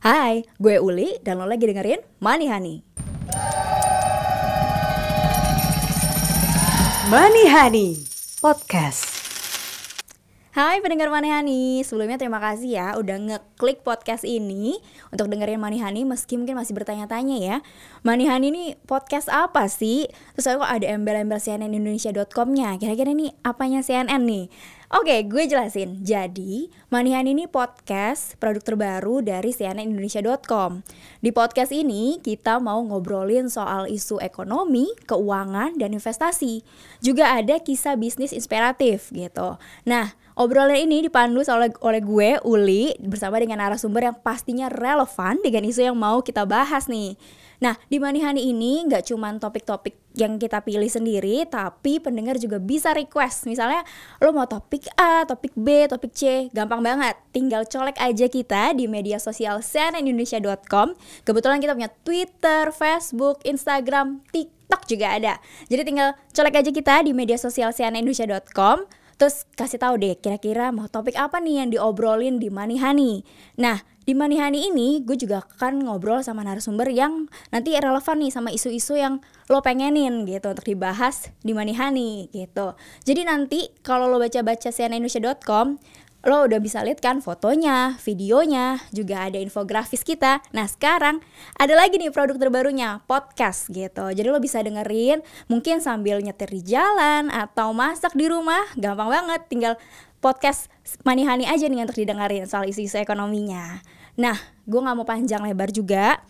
Hai, gue Uli dan lo lagi dengerin Money Honey. Money Honey Podcast. Hai pendengar Money Honey, sebelumnya terima kasih ya udah ngeklik podcast ini untuk dengerin Money Honey meski mungkin masih bertanya-tanya ya. Money Honey ini podcast apa sih? Terus kok ada embel-embel cnnindonesia.com-nya. Kira-kira ini apanya CNN nih? Oke, gue jelasin. Jadi, Manihan ini podcast produk terbaru dari cnnindonesia.com. Di podcast ini, kita mau ngobrolin soal isu ekonomi, keuangan, dan investasi. Juga ada kisah bisnis inspiratif gitu. Nah, obrolan ini dipandu oleh, oleh gue, Uli, bersama dengan narasumber yang pastinya relevan dengan isu yang mau kita bahas nih. Nah, di Honey ini nggak cuma topik-topik yang kita pilih sendiri, tapi pendengar juga bisa request. Misalnya, lo mau topik A, topik B, topik C, gampang banget. Tinggal colek aja kita di media sosial cnnindonesia.com. Kebetulan kita punya Twitter, Facebook, Instagram, TikTok juga ada. Jadi tinggal colek aja kita di media sosial cnnindonesia.com Terus kasih tahu deh kira-kira mau topik apa nih yang diobrolin di Honey. Nah, di Honey ini gue juga akan ngobrol sama narasumber yang nanti relevan nih sama isu-isu yang lo pengenin gitu untuk dibahas di Honey gitu. Jadi nanti kalau lo baca-baca cnnindonesia.com lo udah bisa lihat kan fotonya, videonya, juga ada infografis kita. Nah sekarang ada lagi nih produk terbarunya, podcast gitu. Jadi lo bisa dengerin mungkin sambil nyetir di jalan atau masak di rumah, gampang banget. Tinggal podcast Honey aja nih untuk didengerin soal isu-isu ekonominya. Nah, gue gak mau panjang lebar juga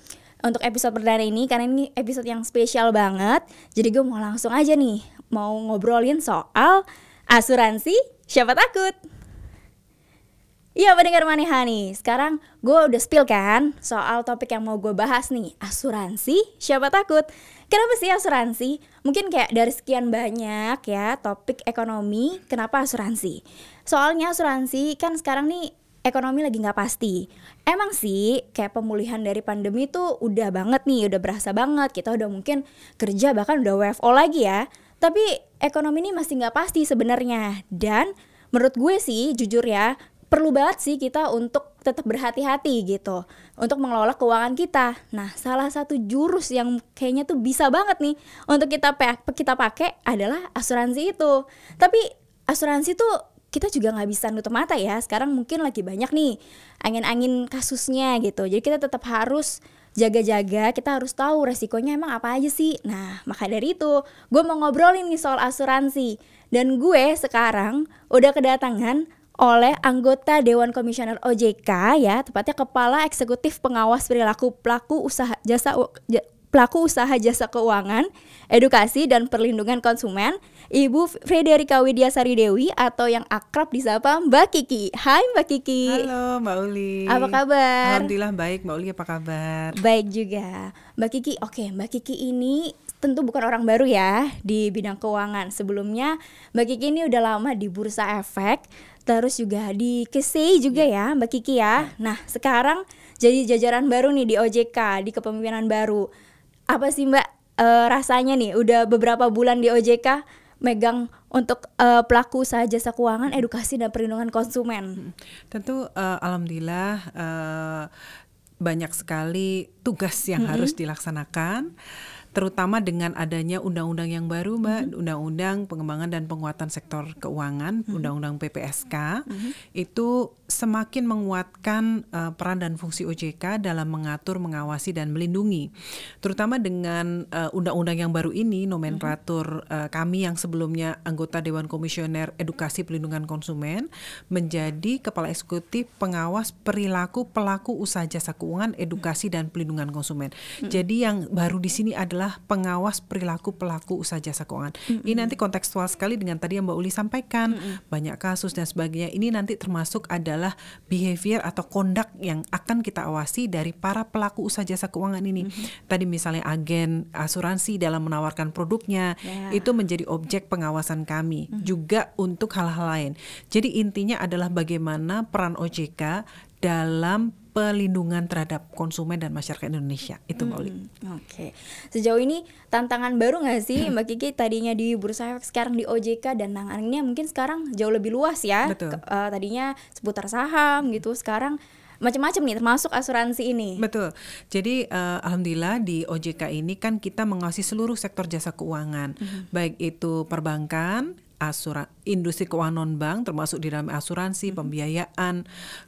untuk episode perdana ini karena ini episode yang spesial banget. Jadi gue mau langsung aja nih mau ngobrolin soal asuransi siapa takut. Iya pendengar Manihani, sekarang gue udah spill kan soal topik yang mau gue bahas nih Asuransi, siapa takut? Kenapa sih asuransi? Mungkin kayak dari sekian banyak ya topik ekonomi, kenapa asuransi? Soalnya asuransi kan sekarang nih ekonomi lagi nggak pasti. Emang sih kayak pemulihan dari pandemi tuh udah banget nih, udah berasa banget. Kita udah mungkin kerja bahkan udah WFO lagi ya. Tapi ekonomi ini masih nggak pasti sebenarnya. Dan menurut gue sih jujur ya perlu banget sih kita untuk tetap berhati-hati gitu untuk mengelola keuangan kita. Nah, salah satu jurus yang kayaknya tuh bisa banget nih untuk kita kita pakai adalah asuransi itu. Tapi asuransi tuh kita juga nggak bisa nutup mata ya. Sekarang mungkin lagi banyak nih angin-angin kasusnya gitu. Jadi kita tetap harus jaga-jaga, kita harus tahu resikonya emang apa aja sih. Nah, maka dari itu, gue mau ngobrolin nih soal asuransi. Dan gue sekarang udah kedatangan oleh anggota Dewan Komisioner OJK ya, tepatnya Kepala Eksekutif Pengawas Perilaku Pelaku Usaha Jasa Pelaku Usaha Jasa Keuangan, Edukasi dan Perlindungan Konsumen, Ibu Frederika Widyasari Dewi atau yang akrab disapa Mbak Kiki. Hai Mbak Kiki. Halo Mbak Uli. Apa kabar? Alhamdulillah baik Mbak Uli apa kabar? Baik juga. Mbak Kiki, oke Mbak Kiki ini tentu bukan orang baru ya di bidang keuangan. Sebelumnya Mbak Kiki ini udah lama di Bursa Efek, terus juga di KSEI juga ya. ya Mbak Kiki ya. Nah sekarang jadi jajaran baru nih di OJK, di kepemimpinan baru. Apa sih Mbak e, rasanya nih udah beberapa bulan di OJK megang untuk uh, pelaku usaha jasa keuangan, edukasi dan perlindungan konsumen. Hmm. Tentu uh, alhamdulillah uh, banyak sekali tugas yang -hmm. harus dilaksanakan terutama dengan adanya undang-undang yang baru mbak mm-hmm. undang-undang pengembangan dan penguatan sektor keuangan mm-hmm. undang-undang PPSK mm-hmm. itu semakin menguatkan uh, peran dan fungsi OJK dalam mengatur, mengawasi dan melindungi. Terutama dengan undang undang-undang yang baru ini nomenklatur uh, kami yang sebelumnya anggota Dewan Komisioner Edukasi Pelindungan Konsumen menjadi kepala eksekutif pengawas perilaku pelaku usaha jasa keuangan, edukasi dan pelindungan konsumen. Mm-hmm. Jadi yang baru di sini adalah pengawas perilaku pelaku usaha jasa keuangan. Mm-hmm. Ini nanti kontekstual sekali dengan tadi yang Mbak Uli sampaikan, mm-hmm. banyak kasus dan sebagainya. Ini nanti termasuk adalah adalah behavior atau kondak yang akan kita awasi dari para pelaku usaha jasa keuangan ini. Mm -hmm. Tadi misalnya agen asuransi dalam menawarkan produknya yeah. itu menjadi objek pengawasan kami mm -hmm. juga untuk hal-hal lain. Jadi intinya adalah bagaimana peran OJK dalam pelindungan terhadap konsumen dan masyarakat Indonesia itu Mbak Uli. Hmm, Oke, okay. sejauh ini tantangan baru nggak sih Mbak Kiki tadinya di Bursa Efek sekarang di OJK dan tantangannya mungkin sekarang jauh lebih luas ya. Betul. uh, tadinya seputar saham gitu, sekarang macam-macam nih termasuk asuransi ini. Betul. Jadi uh, alhamdulillah di OJK ini kan kita mengawasi seluruh sektor jasa keuangan, mm -hmm. baik itu perbankan, asuran industri keuangan non bank termasuk di dalam asuransi, hmm. pembiayaan,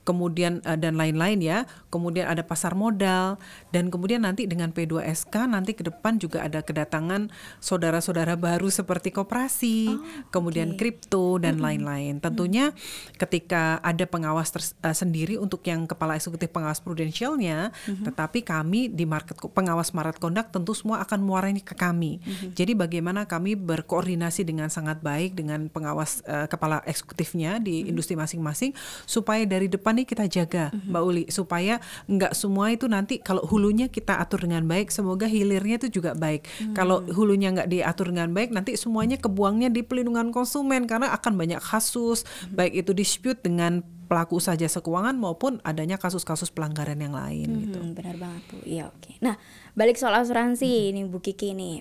kemudian uh, dan lain-lain ya. Kemudian ada pasar modal dan kemudian nanti dengan P2SK nanti ke depan juga ada kedatangan saudara-saudara baru seperti koperasi, oh, kemudian kripto dan hmm. lain-lain. Hmm. Tentunya hmm. ketika ada pengawas ters, uh, sendiri untuk yang kepala eksekutif pengawas prudensialnya, hmm. tetapi kami di market pengawas market conduct tentu semua akan muaranya ke kami. Hmm. Jadi bagaimana kami berkoordinasi dengan sangat baik dengan pengawas uh, kepala eksekutifnya di hmm. industri masing-masing supaya dari depan nih kita jaga hmm. Mbak Uli supaya nggak semua itu nanti kalau hulunya kita atur dengan baik semoga hilirnya itu juga baik. Hmm. Kalau hulunya nggak diatur dengan baik nanti semuanya kebuangnya di pelindungan konsumen karena akan banyak kasus hmm. baik itu dispute dengan pelaku usaha jasa keuangan maupun adanya kasus-kasus pelanggaran yang lain hmm, gitu. Benar banget Bu. Iya oke. Nah balik soal asuransi hmm. ini Bu Kiki nih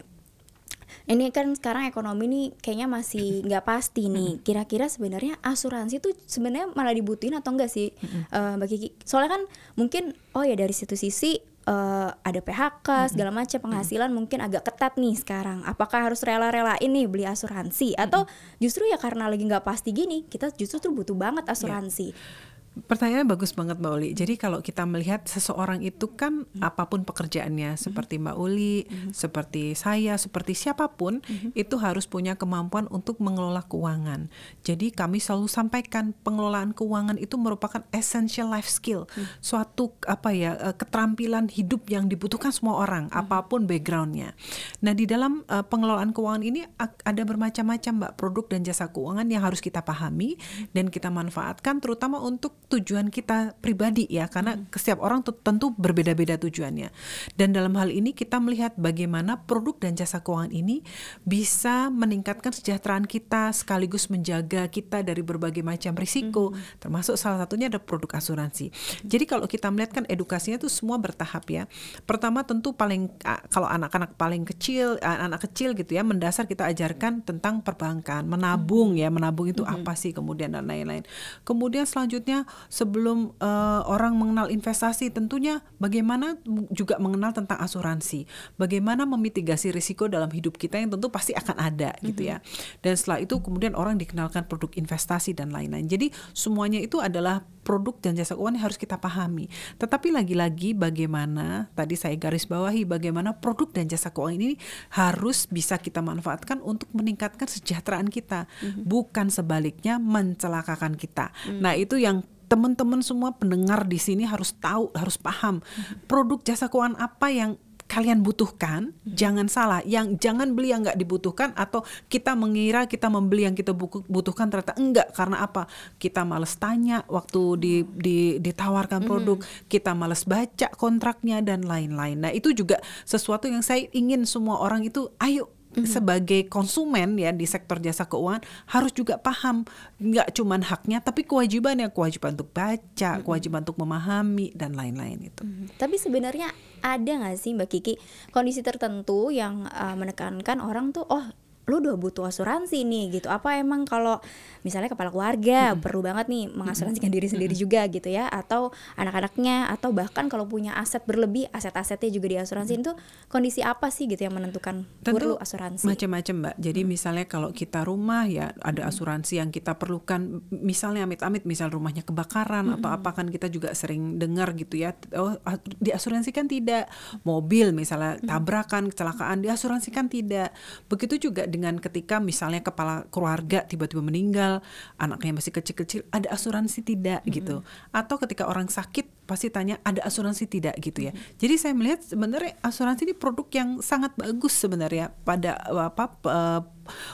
ini kan sekarang ekonomi nih kayaknya masih nggak pasti nih. Kira-kira sebenarnya asuransi tuh sebenarnya malah dibutuhin atau enggak sih, uh, Mbak Kiki? Soalnya kan mungkin oh ya dari situ sisi uh, ada PHK segala macam penghasilan mungkin agak ketat nih sekarang. Apakah harus rela-rela ini beli asuransi atau justru ya karena lagi nggak pasti gini kita justru tuh butuh banget iya. asuransi. Yeah Pertanyaannya bagus banget Mbak Uli. Jadi kalau kita melihat seseorang itu kan hmm. apa pun pekerjaannya, hmm. seperti Mbak Uli, hmm. seperti saya, seperti siapa pun, hmm. itu harus punya kemampuan untuk mengelola keuangan. Jadi kami selalu sampaikan pengelolaan keuangan itu merupakan essential life skill, hmm. suatu apa ya eh, keterampilan hidup yang dibutuhkan semua orang, hmm. apa pun backgroundnya. Nah di dalam uh, pengelolaan keuangan ini ada bermacam-macam Mbak produk dan jasa keuangan yang harus kita pahami hmm. dan kita manfaatkan, terutama untuk tujuan kita pribadi ya karena hmm. setiap orang tentu berbeda-beda tujuannya dan dalam hal ini kita melihat bagaimana produk dan jasa keuangan ini bisa meningkatkan kesejahteraan kita sekaligus menjaga kita dari berbagai macam risiko hmm. termasuk salah satunya ada produk asuransi hmm. jadi kalau kita melihat kan edukasinya itu semua bertahap ya pertama tentu paling kalau anak-anak paling kecil anak-anak kecil gitu ya mendasar kita ajarkan tentang perbankan menabung hmm. ya menabung itu hmm. apa sih kemudian dan lain-lain kemudian selanjutnya sebelum uh, orang mengenal investasi tentunya bagaimana juga mengenal tentang asuransi, bagaimana memitigasi risiko dalam hidup kita yang tentu pasti akan ada mm-hmm. gitu ya. Dan setelah itu kemudian orang dikenalkan produk investasi dan lain-lain. Jadi semuanya itu adalah produk dan jasa keuangan yang harus kita pahami. Tetapi lagi-lagi bagaimana tadi saya garis bawahi bagaimana produk dan jasa keuangan ini harus bisa kita manfaatkan untuk meningkatkan kesejahteraan kita, mm-hmm. bukan sebaliknya mencelakakan kita. Mm-hmm. Nah, itu yang teman-teman semua pendengar di sini harus tahu, harus paham produk jasa keuangan apa yang kalian butuhkan, hmm. jangan salah. Yang jangan beli yang nggak dibutuhkan atau kita mengira kita membeli yang kita butuhkan ternyata enggak karena apa? Kita males tanya waktu di, di ditawarkan produk, hmm. kita males baca kontraknya dan lain-lain. Nah, itu juga sesuatu yang saya ingin semua orang itu ayo hmm sebagai konsumen ya di sektor jasa keuangan harus juga paham nggak cuma haknya tapi kewajibannya kewajiban untuk baca mm-hmm. kewajiban untuk memahami dan lain-lain itu mm-hmm. tapi sebenarnya ada nggak sih mbak Kiki kondisi tertentu yang uh, menekankan orang tuh oh lu udah butuh asuransi nih gitu. Apa emang kalau misalnya kepala keluarga hmm. perlu banget nih mengasuransikan diri sendiri hmm. juga gitu ya. Atau anak-anaknya atau bahkan kalau punya aset berlebih aset-asetnya juga diasuransi itu kondisi apa sih gitu yang menentukan Tentu perlu asuransi? macam-macam mbak. Jadi hmm. misalnya kalau kita rumah ya ada asuransi yang kita perlukan misalnya amit-amit misal rumahnya kebakaran hmm. atau apa kan kita juga sering dengar gitu ya oh diasuransikan tidak. Mobil misalnya tabrakan kecelakaan diasuransikan tidak. Begitu juga dengan ketika misalnya kepala keluarga tiba-tiba meninggal, anaknya masih kecil-kecil, ada asuransi tidak mm -hmm. gitu. Atau ketika orang sakit pasti tanya ada asuransi tidak gitu ya. Mm -hmm. Jadi saya melihat sebenarnya asuransi ini produk yang sangat bagus sebenarnya pada apa uh,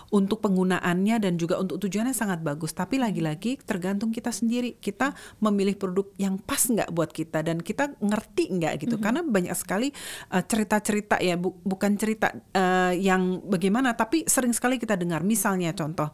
untuk penggunaannya dan juga untuk tujuannya sangat bagus. Tapi lagi-lagi tergantung kita sendiri. Kita memilih produk yang pas nggak buat kita dan kita ngerti nggak gitu. Mm -hmm. Karena banyak sekali eh, cerita-cerita uh, ya bu bukan cerita uh, yang bagaimana tapi sering sekali kita dengar. Misalnya contoh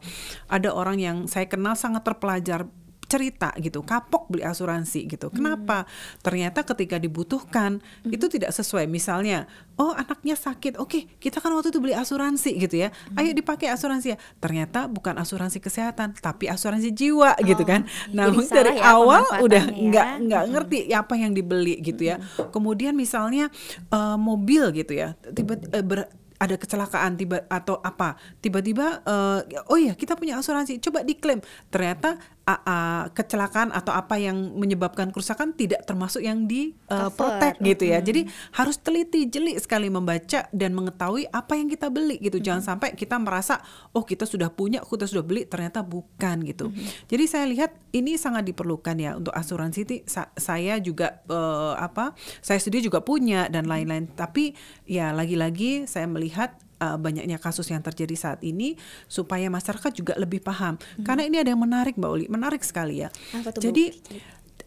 ada orang yang saya kenal sangat terpelajar cerita gitu, kapok beli asuransi gitu. Kenapa? Ternyata ketika dibutuhkan itu tidak sesuai. Misalnya, oh anaknya sakit, oke kita kan waktu itu beli asuransi gitu ya, ayo dipakai asuransi ya. Ternyata bukan asuransi kesehatan, tapi asuransi jiwa gitu Oh, kan. jadi Namun salah dari ya awal udah ya. nggak nggak ngerti apa yang dibeli gitu ya. Kemudian misalnya eh, mobil gitu ya, tiba eh, ber- ada kecelakaan tiba atau apa tiba-tiba eh, oh ya kita punya asuransi coba diklaim ternyata ah, ah, kecelakaan atau apa yang menyebabkan kerusakan tidak termasuk yang di Cover. protect gitu ya. Jadi harus teliti jeli sekali membaca dan mengetahui apa yang kita beli gitu. Jangan sampai kita merasa oh kita sudah punya kita sudah beli ternyata bukan gitu. Jadi saya lihat ini sangat diperlukan ya untuk asuransi sa- saya juga eh, apa saya sendiri juga punya dan lain-lain. Tapi ya lagi-lagi saya melihat uh, banyaknya kasus yang terjadi saat ini supaya masyarakat juga lebih paham. Karena ini ada yang menarik Mbak Uli. Menarik sekali ya. Apa tuh, Bu? jadi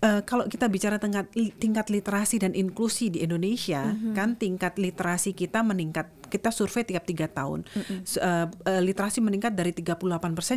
eh, kalau kita bicara tingkat tingkat literasi dan inklusi di Indonesia kan tingkat literasi kita meningkat kita survei tiap tiga tahun. S- eh, eh, literasi meningkat dari 38%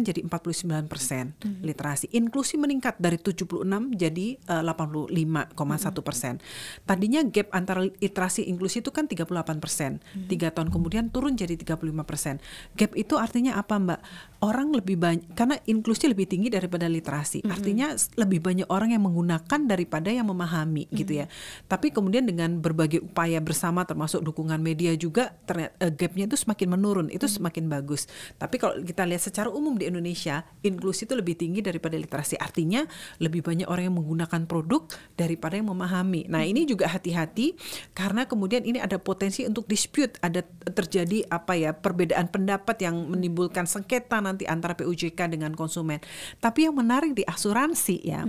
jadi 49% literasi. Inklusi meningkat dari 76 jadi eh, 85,1% tadinya gap antara literasi inklusi itu kan 38% tiga tahun kemudian turun jadi 35% gap itu artinya apa Mbak? Orang lebih banyak karena inklusi lebih tinggi daripada literasi. Artinya s- lebih banyak orang yang menggunakan daripada yang memahami gitu ya. Tapi kemudian dengan berbagai upaya bersama termasuk dukungan media juga ternyata eh, gapnya itu semakin menurun itu semakin bagus. Tapi kalau kita lihat secara umum di Indonesia inklusi itu lebih tinggi daripada literasi. Artinya lebih banyak orang yang menggunakan produk daripada yang memahami. Nah ini juga hati-hati karena kemudian ini ada potensi untuk dispute ada terjadi apa ya perbedaan pendapat yang menimbulkan sengketa nanti antara PUJK dengan konsumen. Tapi yang menarik di asuransi ya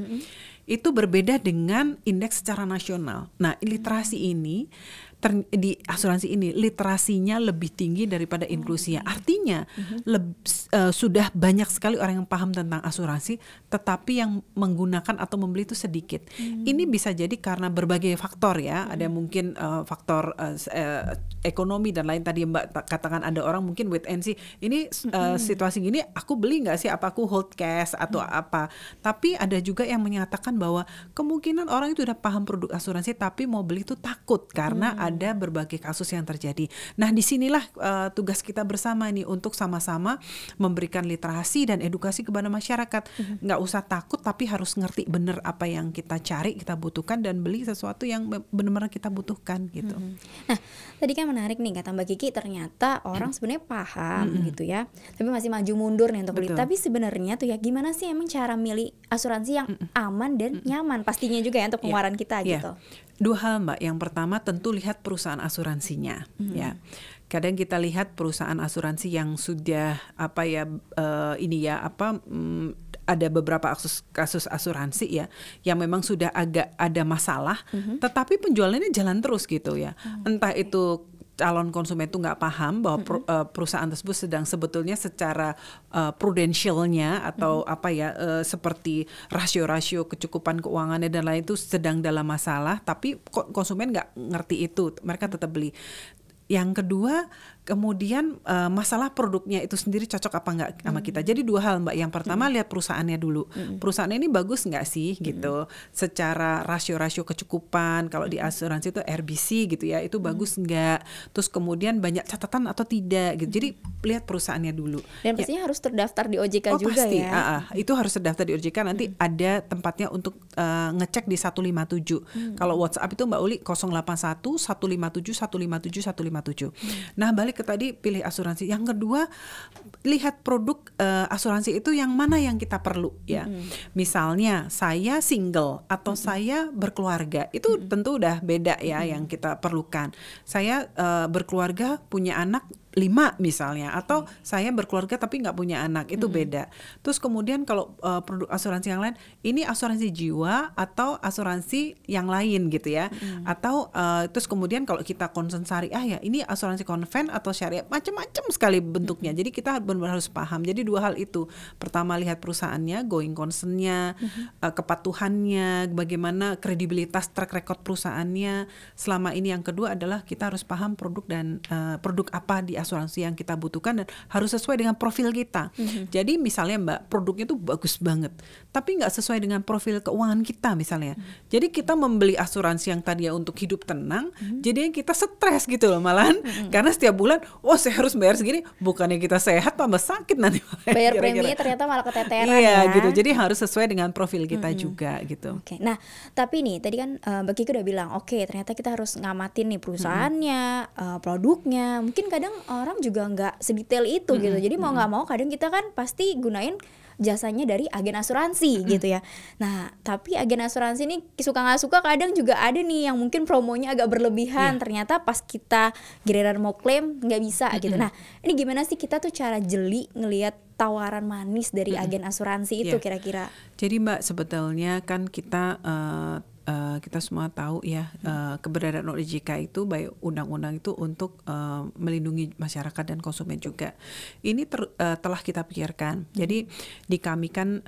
itu berbeda dengan indeks secara nasional. Nah literasi ini ter- di asuransi ini literasinya lebih tinggi daripada inklusinya. Artinya leb- eh, sudah banyak sekali orang yang paham tentang asuransi, tetapi yang menggunakan atau membeli itu sedikit. Ini bisa jadi karena berbagai faktor ya. Ada mungkin eh, faktor s- eh, ekonomi dan lain tadi Mbak ta- katakan ada orang mungkin wait and see. Ini eh, situasi gini aku beli nggak sih? Apa aku hold cash atau apa? Tapi ada juga yang menyatakan bahwa kemungkinan orang itu udah paham produk asuransi tapi mau beli itu takut karena ada berbagai kasus yang terjadi. Nah, di sinilah eh, tugas kita bersama nih untuk sama-sama memberikan literasi dan edukasi kepada masyarakat. Nggak usah takut, tapi harus ngerti bener apa yang kita cari, kita butuhkan dan beli sesuatu yang be- benar-benar kita butuhkan gitu. Nah, tadi kan menarik nih kata Mbak Kiki ternyata orang sebenarnya paham gitu ya. Tapi masih maju mundur nih untuk beli. Betul. Tapi sebenarnya tuh ya gimana sih emang cara milih asuransi yang aman dan nyaman pastinya juga ya untuk pengeluaran kita Iya. gitu. Dua hal mbak. Yang pertama tentu lihat perusahaan asuransinya. Ya. Kadang kita lihat perusahaan asuransi yang sudah apa ya eh, ini ya apa mm, ada beberapa kasus kasus asuransi ya yang memang sudah agak ada masalah, tetapi penjualannya jalan terus gitu ya. Entah itu calon konsumen itu nggak paham bahwa per- eh, perusahaan tersebut sedang sebetulnya secara eh, prudensialnya atau apa ya eh, seperti rasio-rasio kecukupan keuangannya dan lain itu sedang dalam masalah tapi ko- konsumen nggak ngerti itu mereka tetap beli. Yang kedua kemudian eh, masalah produknya itu sendiri cocok apa nggak sama kita? Jadi dua hal mbak. Yang pertama lihat perusahaannya dulu. Perusahaannya ini bagus nggak sih? Gitu. Secara rasio-rasio kecukupan kalau di asuransi itu RBC gitu ya itu bagus nggak terus kemudian banyak catatan atau tidak gitu. Jadi lihat perusahaannya dulu. Dan Ya. pastinya harus terdaftar di OJK Oh juga pasti, ya. ah, ah. itu harus terdaftar di OJK nanti ada tempatnya untuk eh, ngecek di 157. Kalau WhatsApp itu Mbak Uli 081 157 157 157. Nah balik ke tadi pilih asuransi. Yang kedua lihat produk eh, asuransi itu yang mana yang kita perlu ya. Misalnya saya single atau saya berkeluarga itu tentu udah beda ya yang kita perlukan. Saya eh, berkeluarga punya anak lima misalnya atau saya berkeluarga tapi nggak punya anak itu beda. Terus kemudian kalau uh, produk asuransi yang lain ini asuransi jiwa atau asuransi yang lain gitu ya. Atau uh, terus kemudian kalau kita concern syariah ya ini asuransi konven atau syariah macam-macam sekali bentuknya. Jadi kita benar-benar harus paham. Jadi dua hal itu. Pertama lihat perusahaannya going concernnya uh, kepatuhannya bagaimana kredibilitas track record perusahaannya. Selama ini yang kedua adalah kita harus paham produk dan uh, produk apa di asuransi yang kita butuhkan dan harus sesuai dengan profil kita. Jadi misalnya Mbak produknya itu bagus banget, tapi nggak sesuai dengan profil keuangan kita misalnya. Jadi kita membeli asuransi yang tadi ya untuk hidup tenang, jadinya kita stres gitu loh malahan karena setiap bulan, oh saya harus bayar segini, bukannya kita sehat tambah sakit nanti. Bayar premi ternyata malah keteteran Iya ya. gitu. Jadi harus sesuai dengan profil kita juga gitu. Oke, nah tapi nih tadi kan eh, Mbak Kiki udah bilang, oke ternyata kita harus ngamatin nih perusahaannya, eh, produknya. Mungkin kadang orang juga nggak sedetail itu gitu. Jadi mau nggak mau kadang kita kan pasti gunain jasanya dari agen asuransi gitu ya. Nah tapi agen asuransi ini suka nggak suka kadang juga ada nih yang mungkin promonya agak berlebihan. Ternyata pas kita giliran mau klaim nggak bisa gitu. Nah ini gimana sih kita tuh cara jeli ngelihat tawaran manis dari agen asuransi itu Iya. kira-kira? Jadi Mbak sebetulnya kan kita eh, eh, kita semua tahu ya eh, keberadaan OJK itu baik undang-undang itu untuk eh, melindungi masyarakat dan konsumen juga. Ini ter- eh, telah kita pikirkan. Jadi di kami kan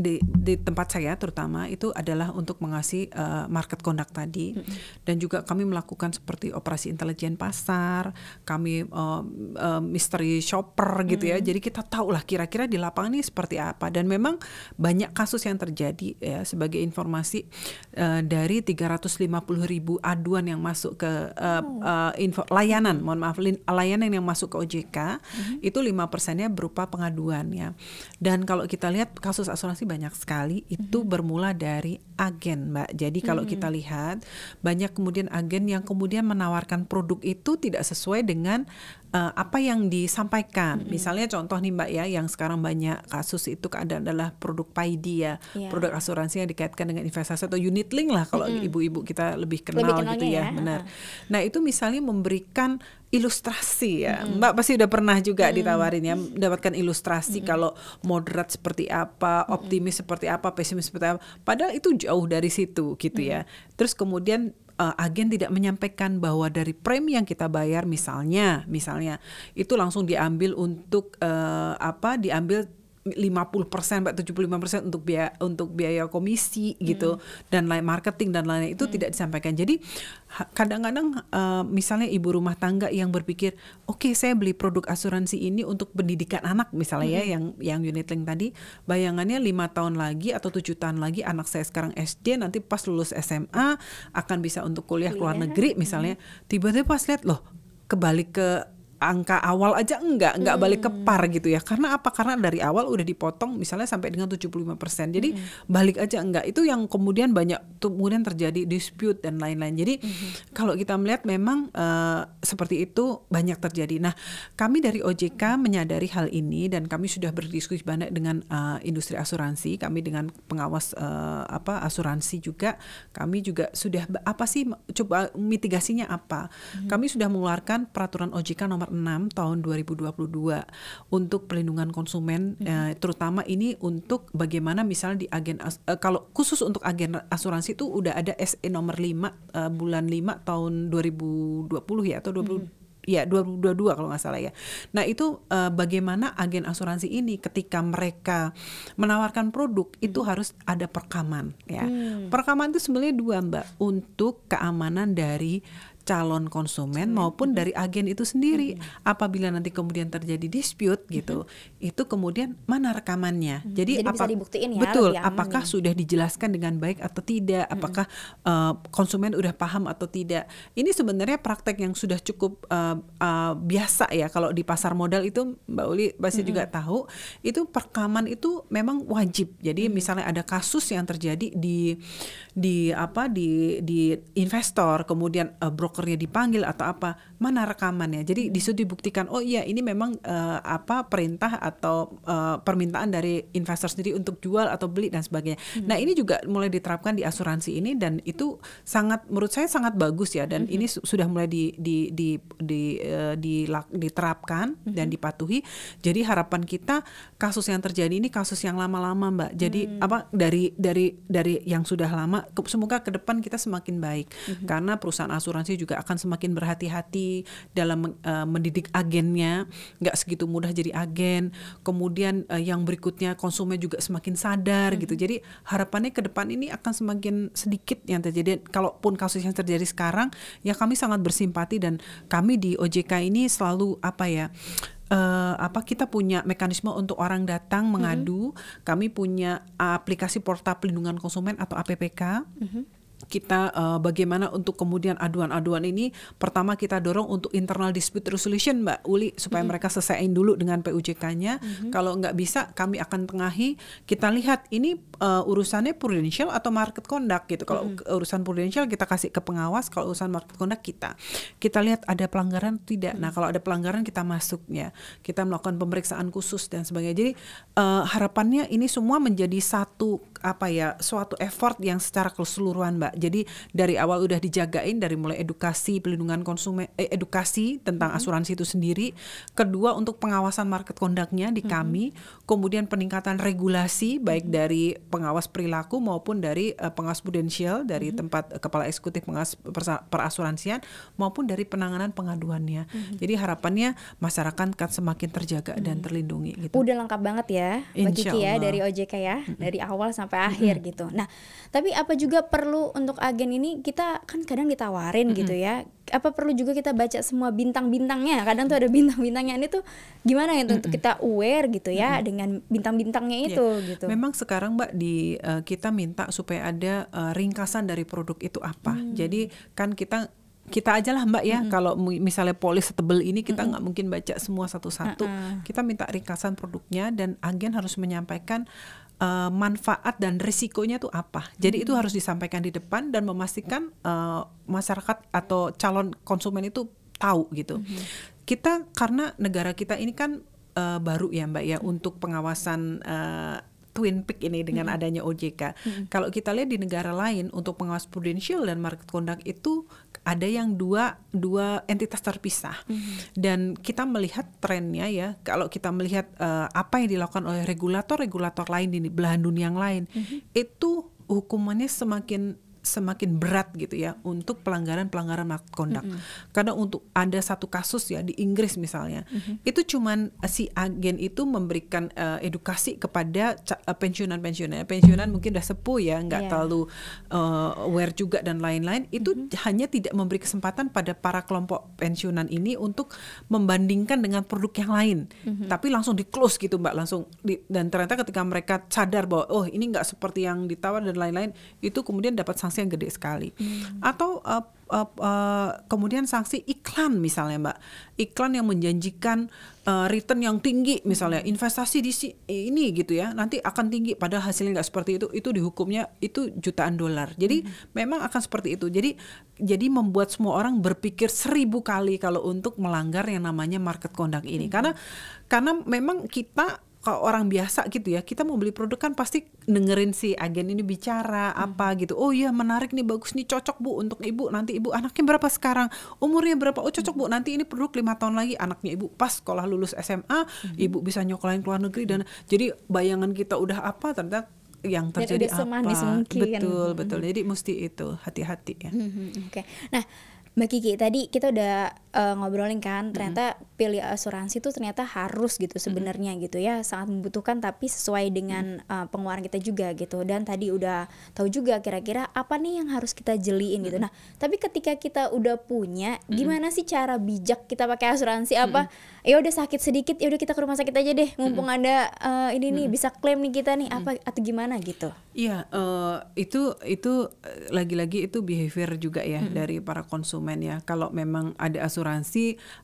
di, di tempat saya terutama itu adalah untuk mengasih eh, market conduct tadi. Dan juga kami melakukan seperti operasi intelijen pasar, kami eh, eh, mystery shopper gitu ya. Jadi kita tahu lah kira-kira di lapangan ini seperti apa. Dan memang banyak kasus yang terjadi ya sebagai informasi eh, dari 350 ribu aduan yang masuk ke eh, eh, info layanan, mohon maaf layanan yang masuk ke OJK itu lima persennya berupa pengaduan ya. Dan kalau kita lihat kasus asuransi banyak sekali itu bermula dari agen, Mbak. Jadi kalau kita lihat banyak kemudian agen yang kemudian menawarkan produk itu tidak sesuai dengan eh, apa yang disampaikan. Misalnya contoh nih Mbak ya yang sekarang banyak kasus itu keadaan adalah produk PAIDI ya, Iya. produk asuransi yang dikaitkan dengan investasi atau unit link lah kalau ibu-ibu kita lebih kenal Lebih gitu ya, ya, benar. Nah, itu misalnya memberikan ilustrasi ya. Mbak pasti udah pernah juga ditawarin ya mendapatkan ilustrasi kalau moderat seperti apa, optimis seperti apa, pesimis seperti apa. Padahal itu jauh dari situ gitu ya. Terus kemudian eh, agen tidak menyampaikan bahwa dari premi yang kita bayar misalnya misalnya itu langsung diambil untuk eh, apa diambil 50% mbak 75% untuk biaya untuk biaya komisi gitu dan lain marketing dan lain itu tidak disampaikan. Jadi kadang-kadang eh, misalnya ibu rumah tangga yang berpikir oke saya beli produk asuransi ini untuk pendidikan anak misalnya ya yang yang unit link tadi bayangannya lima tahun lagi atau tujuh tahun lagi anak saya sekarang SD nanti pas lulus SMA akan bisa untuk kuliah ke luar negeri misalnya. Tiba-tiba pas lihat loh kebalik ke angka awal aja enggak enggak balik ke par gitu ya. Karena apa? Karena dari awal udah dipotong misalnya sampai dengan 75% jadi balik aja enggak. Itu yang kemudian banyak tuh kemudian terjadi dispute dan lain-lain. Jadi kalau kita melihat memang eh, seperti itu banyak terjadi. Nah kami dari OJK menyadari hal ini dan kami sudah berdiskusi banyak dengan eh, industri asuransi. Kami dengan pengawas eh, apa asuransi juga. Kami juga sudah apa sih coba mitigasinya apa? Kami sudah mengeluarkan peraturan OJK nomor 6 tahun 2022 untuk pelindungan konsumen eh, terutama ini untuk bagaimana misalnya di agen as- eh, kalau khusus untuk agen asuransi itu udah ada SE nomor 5 eh, bulan 5 tahun 2020 ya atau 20 Ya 2022 kalau nggak salah ya. Nah itu eh, bagaimana agen asuransi ini ketika mereka menawarkan produk itu harus ada perekaman ya. Perekaman itu sebenarnya dua mbak untuk keamanan dari calon konsumen maupun dari agen itu sendiri. Apabila nanti kemudian terjadi dispute gitu, itu kemudian mana rekamannya. Jadi, Jadi bisa dibuktiin ya, Betul. Apakah ya. sudah dijelaskan dengan baik atau tidak? Apakah eh, konsumen udah paham atau tidak? Ini sebenarnya praktek yang sudah cukup eh, eh, biasa ya kalau di pasar modal itu Mbak Uli pasti juga tahu itu perekaman itu memang wajib. Jadi misalnya ada kasus yang terjadi di di apa di di investor kemudian eh, brokernya dipanggil atau apa mana rekamannya. Jadi di situ dibuktikan oh iya ini memang eh, apa perintah atau eh, permintaan dari investor sendiri untuk jual atau beli dan sebagainya. Nah, ini juga mulai diterapkan di asuransi ini dan itu sangat menurut saya sangat bagus ya dan ini su- sudah mulai di di di di eh, dilak- diterapkan dan dipatuhi. Jadi harapan kita kasus yang terjadi ini kasus yang lama-lama, Mbak. Jadi apa dari dari dari yang sudah lama semoga ke depan kita semakin baik karena perusahaan asuransi juga akan semakin berhati-hati dalam uh, mendidik agennya, nggak segitu mudah jadi agen. Kemudian uh, yang berikutnya konsumen juga semakin sadar gitu. Mm-hmm. Jadi harapannya ke depan ini akan semakin sedikit yang terjadi. Kalaupun kasus yang terjadi sekarang, ya kami sangat bersimpati dan kami di OJK ini selalu apa ya? uh, apa kita punya mekanisme untuk orang datang mengadu. Mm-hmm. Kami punya aplikasi portal pelindungan konsumen atau APPK. Mm-hmm kita uh, bagaimana untuk kemudian aduan-aduan ini pertama kita dorong untuk internal dispute resolution Mbak Uli supaya mm -hmm. mereka selesaiin dulu dengan PUJK-nya. Mm -hmm. Kalau nggak bisa kami akan tengahi. Kita lihat ini uh, urusannya prudential atau market conduct gitu. Kalau mm -hmm. urusan prudential kita kasih ke pengawas, kalau urusan market conduct kita. Kita lihat ada pelanggaran tidak. Mm -hmm. Nah, kalau ada pelanggaran kita masuknya. Kita melakukan pemeriksaan khusus dan sebagainya. Jadi uh, harapannya ini semua menjadi satu apa ya, suatu effort yang secara keseluruhan Mbak jadi dari awal udah dijagain dari mulai edukasi pelindungan konsumen, eh, edukasi tentang mm -hmm. asuransi itu sendiri. Kedua untuk pengawasan market conduct-nya di mm -hmm. kami, kemudian peningkatan regulasi baik mm -hmm. dari pengawas perilaku maupun dari uh, pengawas prudensial dari mm -hmm. tempat uh, kepala eksekutif pengawas perasuransian maupun dari penanganan pengaduannya. Mm -hmm. Jadi harapannya masyarakat akan semakin terjaga mm -hmm. dan terlindungi gitu. Udah lengkap banget ya Mbak Kiki ya dari OJK ya, mm -hmm. dari awal sampai mm -hmm. akhir gitu. Nah, tapi apa juga perlu untuk agen ini kita kan kadang ditawarin mm -hmm. gitu ya apa perlu juga kita baca semua bintang-bintangnya kadang tuh ada bintang-bintangnya ini tuh gimana mm -hmm. untuk kita aware gitu ya mm -hmm. dengan bintang-bintangnya iya. itu yeah. gitu memang sekarang mbak di uh, kita minta supaya ada uh, ringkasan dari produk itu apa mm. jadi kan kita kita aja lah mbak ya mm -hmm. kalau misalnya polis tebel ini kita nggak mm -hmm. mungkin baca semua satu-satu mm -hmm. kita minta ringkasan produknya dan agen harus menyampaikan uh, manfaat dan risikonya tuh apa. Jadi hmm. itu harus disampaikan di depan dan memastikan uh, masyarakat atau calon konsumen itu tahu gitu. Hmm. Kita karena negara kita ini kan uh, baru ya Mbak ya hmm. untuk pengawasan uh, Twin Peak ini dengan hmm. adanya OJK. Hmm. Kalau kita lihat di negara lain untuk pengawas prudential dan market conduct itu ada yang dua dua entitas terpisah mm-hmm. dan kita melihat trennya ya kalau kita melihat uh, apa yang dilakukan oleh regulator-regulator lain di belahan dunia yang lain mm-hmm. itu hukumannya semakin semakin berat gitu ya untuk pelanggaran-pelanggaran market conduct. Mm -hmm. Karena untuk ada satu kasus ya di Inggris misalnya, mm -hmm. itu cuman uh, si agen itu memberikan uh, edukasi kepada uh, pensiunan-pensiunan. Pensiunan mungkin udah sepuh ya, nggak yeah. terlalu uh, aware juga dan lain-lain. Itu mm -hmm. hanya tidak memberi kesempatan pada para kelompok pensiunan ini untuk membandingkan dengan produk yang lain. Mm -hmm. Tapi langsung di close gitu Mbak, langsung di, dan ternyata ketika mereka sadar bahwa oh ini nggak seperti yang ditawar dan lain-lain, itu kemudian dapat sanksi yang gede sekali. Hmm. Atau uh, uh, uh, kemudian sanksi iklan misalnya Mbak, iklan yang menjanjikan uh, return yang tinggi misalnya investasi di si, ini gitu ya, nanti akan tinggi padahal hasilnya nggak seperti itu, itu dihukumnya itu jutaan dolar. Jadi hmm. memang akan seperti itu. Jadi jadi membuat semua orang berpikir seribu kali kalau untuk melanggar yang namanya market conduct ini, hmm. karena karena memang kita kalau orang biasa gitu ya kita mau beli produk kan pasti dengerin si agen ini bicara hmm. apa gitu. Oh iya menarik nih bagus nih cocok bu untuk ibu. Nanti ibu anaknya berapa sekarang? Umurnya berapa? Oh cocok bu. Nanti ini produk lima tahun lagi anaknya ibu. Pas sekolah lulus SMA hmm. ibu bisa nyokolain ke luar negeri dan jadi bayangan kita udah apa ternyata yang terjadi apa. mungkin. betul betul. Hmm. jadi mesti itu hati-hati ya. Hmm, hmm, oke. Okay. nah Mbak Kiki tadi kita udah uh, ngobrolin kan ternyata mm-hmm. pilih asuransi itu ternyata harus gitu sebenarnya mm-hmm. gitu ya sangat membutuhkan tapi sesuai dengan mm-hmm. uh, pengeluaran kita juga gitu. Dan tadi udah tahu juga kira-kira apa nih yang harus kita jeliin gitu. Nah tapi ketika kita udah punya gimana sih cara bijak kita pakai asuransi? Apa? Ya udah sakit sedikit ya udah kita ke rumah sakit aja deh. Mumpung ada uh, ini nih bisa klaim nih kita nih. Apa atau gimana gitu? Iya uh, itu itu lagi-lagi itu behavior juga ya dari para konsumen konsumen ya. Kalau memang ada asuransi,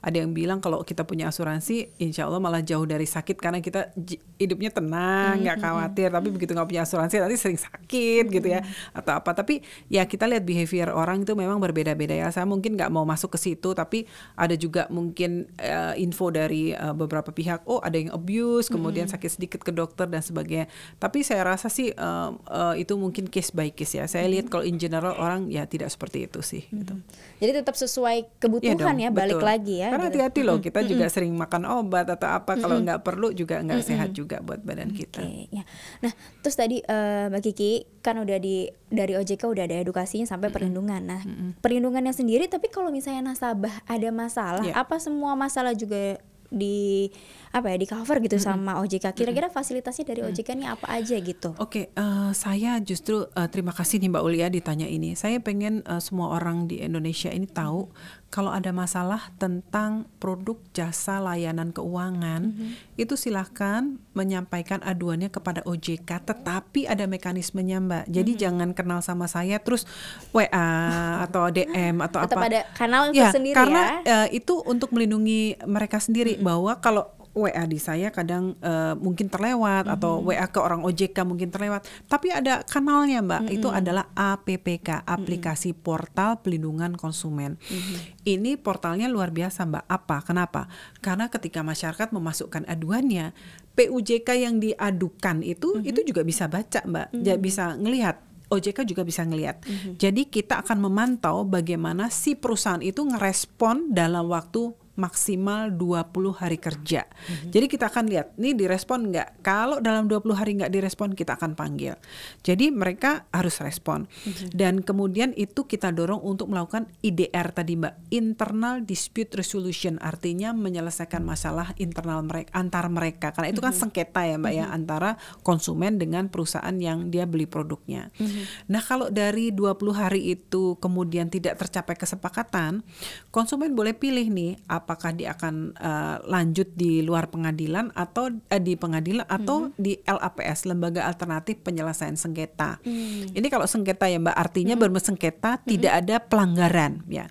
ada yang bilang kalau kita punya asuransi, insya Allah malah jauh dari sakit karena kita hidupnya tenang, nggak mm -hmm. khawatir. Tapi begitu nggak punya asuransi nanti sering sakit gitu ya atau apa. Tapi ya kita lihat behavior orang itu memang berbeda-beda ya. Saya mungkin nggak mau masuk ke situ, tapi ada juga mungkin uh, info dari uh, beberapa pihak. Oh ada yang abuse, kemudian sakit sedikit ke dokter dan sebagainya. Tapi saya rasa sih uh, uh, itu mungkin case by case ya. Saya lihat kalau in general orang ya tidak seperti itu sih. Gitu. Jadi tetap sesuai kebutuhan ya, ya balik Betul. lagi ya. Karena gitu. hati-hati loh, kita juga sering makan obat atau apa kalau nggak perlu juga nggak sehat juga buat badan kita. Oke, ya. Nah, terus tadi eh, Mbak Kiki kan udah di dari OJK udah ada edukasinya sampai perlindungan. Nah, perlindungannya sendiri tapi kalau misalnya nasabah ada masalah, Ya. apa semua masalah juga di apa ya di cover gitu sama OJK. Kira-kira fasilitasnya dari OJK ini apa aja gitu? Oke, eh, saya justru eh, terima kasih nih Mbak Ulia ditanya ini. Saya pengen eh, semua orang di Indonesia ini tahu kalau ada masalah tentang produk jasa layanan keuangan, itu silahkan menyampaikan aduannya kepada OJK, tetapi ada mekanismenya Mbak. Jadi jangan kenal sama saya terus WA atau DM atau Tetap apa. ada kanal ya, tersendiri karena ya. eh, itu untuk melindungi mereka sendiri bahwa kalau WA di saya kadang eh, mungkin terlewat atau WA ke orang OJK mungkin terlewat. Tapi ada kanalnya Mbak, itu adalah APPK, Aplikasi Portal Pelindungan Konsumen. Ini portalnya luar biasa Mbak. Apa? Kenapa? Karena ketika masyarakat memasukkan aduannya, PUJK yang diadukan itu itu juga bisa baca Mbak, Ja- bisa ngelihat OJK juga bisa ngelihat. Jadi kita akan memantau bagaimana si perusahaan itu ngerespon dalam waktu maksimal 20 hari kerja. Jadi kita akan lihat, nih direspon nggak? Kalau dalam 20 hari nggak direspon, kita akan panggil. Jadi mereka harus respon. Dan kemudian itu kita dorong untuk melakukan IDR tadi Mbak, Internal Dispute Resolution, artinya menyelesaikan masalah internal mereka antar mereka. Karena itu kan sengketa ya Mbak ya antara konsumen dengan perusahaan yang dia beli produknya. Nah, kalau dari 20 hari itu kemudian tidak tercapai kesepakatan, konsumen boleh pilih nih apakah dia akan eh, lanjut di luar pengadilan atau eh, di pengadilan atau di LAPS Lembaga Alternatif Penyelesaian Sengketa. Ini kalau sengketa ya Mbak artinya bermesengketa tidak ada pelanggaran ya.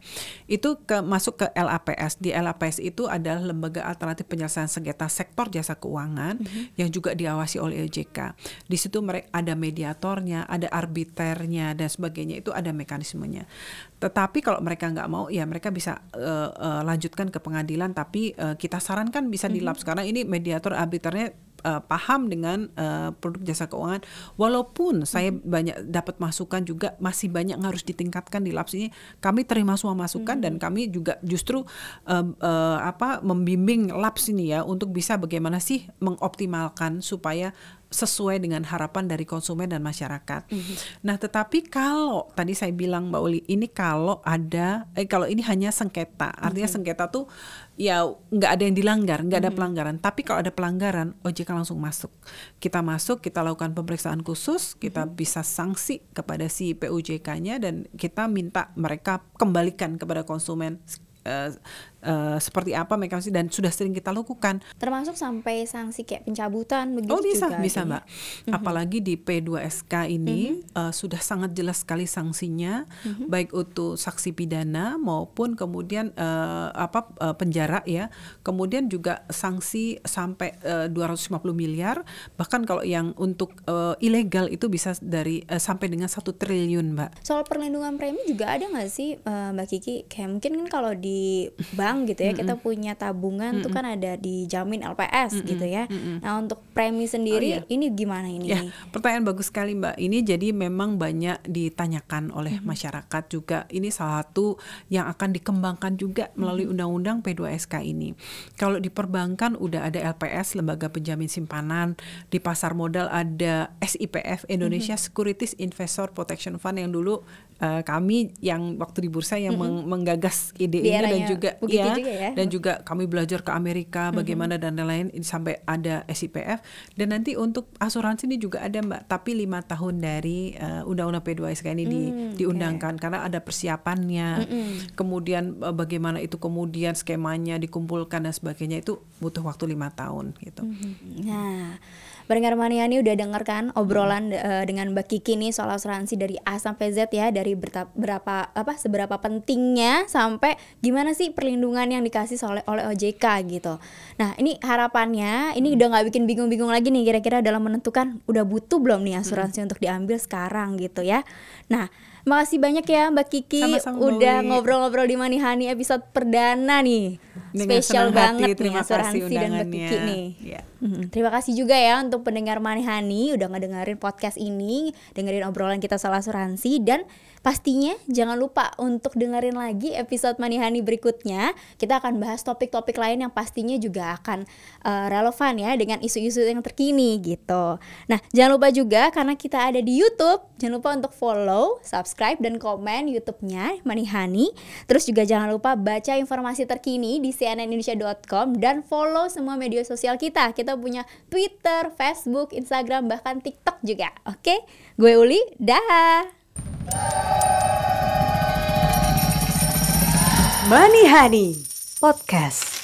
Itu ke masuk ke LAPS. Di LAPS itu adalah Lembaga Alternatif Penyelesaian Sengketa Sektor Jasa Keuangan yang juga diawasi oleh OJK. Di situ mereka ada mediatornya, ada arbiternya dan sebagainya itu ada mekanismenya. Tetapi kalau mereka nggak mau ya mereka bisa eh, eh, lanjutkan ke pengadilan tapi eh, kita sarankan bisa dilapse. Karena ini mediator arbiternya eh, paham dengan eh, produk jasa keuangan. Walaupun saya banyak dapat masukan juga masih banyak yang harus ditingkatkan di labs ini kami terima semua masukan dan kami juga justru eh, eh, apa membimbing labs ini ya untuk bisa bagaimana sih mengoptimalkan supaya sesuai dengan harapan dari konsumen dan masyarakat. Nah, tetapi kalau tadi saya bilang Mbak Uli, ini kalau ada, eh, kalau ini hanya sengketa, artinya sengketa tuh ya nggak ada yang dilanggar, nggak ada pelanggaran. Tapi kalau ada pelanggaran, OJK langsung masuk. Kita masuk, kita lakukan pemeriksaan khusus, kita bisa sanksi kepada si PUJK-nya dan kita minta mereka kembalikan kepada konsumen eh, eh, seperti apa mekanisme dan sudah sering kita lakukan. Termasuk sampai sanksi kayak pencabutan begitu Oh bisa, juga bisa mbak. Apalagi di P2SK ini eh, sudah sangat jelas sekali sanksinya, baik untuk saksi pidana maupun kemudian eh, apa eh, penjara ya. Kemudian juga sanksi sampai eh, 250 miliar. Bahkan kalau yang untuk eh, ilegal itu bisa dari eh, sampai dengan satu triliun mbak. Soal perlindungan premi juga ada nggak sih eh, Mbak Kiki? Kayak mungkin kan kalau di bank gitu ya kita punya tabungan tuh kan ada dijamin LPS gitu ya. Nah untuk premi sendiri iya. ini gimana ini? Ya, pertanyaan bagus sekali Mbak. Ini jadi memang banyak ditanyakan oleh masyarakat juga. Ini salah satu yang akan dikembangkan juga melalui undang-undang P2SK ini. Kalau di perbankan udah ada LPS, Lembaga Penjamin Simpanan, di pasar modal ada SIPF Indonesia Securities Investor Protection Fund yang dulu eh, kami yang waktu di bursa yang meng- menggagas ide ini dan juga Bu Kiki ya, juga ya. dan juga kami belajar ke Amerika bagaimana dan lain-lain sampai ada SIPF dan nanti untuk asuransi ini juga ada mbak. Tapi lima tahun dari eh, undang-undang P2SK ini di, diundangkan karena ada persiapannya. Kemudian eh, bagaimana itu kemudian skemanya dikumpulkan dan sebagainya itu butuh waktu lima tahun gitu. Nah, Pendengar Maniani udah denger kan obrolan eh, dengan Mbak Kiki nih soal asuransi dari A sampai Z ya dari berapa apa seberapa pentingnya sampai gimana sih perlindungan yang dikasih oleh oleh OJK gitu. Nah ini harapannya ini udah nggak bikin bingung-bingung lagi nih kira-kira dalam menentukan udah butuh belum nih asuransi untuk diambil sekarang gitu ya. Nah Makasih banyak ya Mbak Kiki Sama-sama, udah ngobrol-ngobrol di Manihani episode perdana nih. Dengan spesial senang hati, banget nih asuransi dan Mbak. Kiki nih. Mhm. Terima kasih juga ya untuk pendengar Manihani udah ngedengerin podcast ini, dengerin obrolan kita soal asuransi dan pastinya jangan lupa untuk dengerin lagi episode Manihani berikutnya. Kita akan bahas topik-topik lain yang pastinya juga akan eh, relevan ya dengan isu-isu yang terkini gitu. Nah, jangan lupa juga karena kita ada di YouTube, jangan lupa untuk follow, subscribe dan komen YouTube-nya Manihani. Terus juga jangan lupa baca informasi terkini di cnnindonesia.com dan follow semua media sosial kita. Kita punya Twitter, Facebook, Instagram, bahkan TikTok juga. Oke, gue Uli, dah. Money Honey Podcast.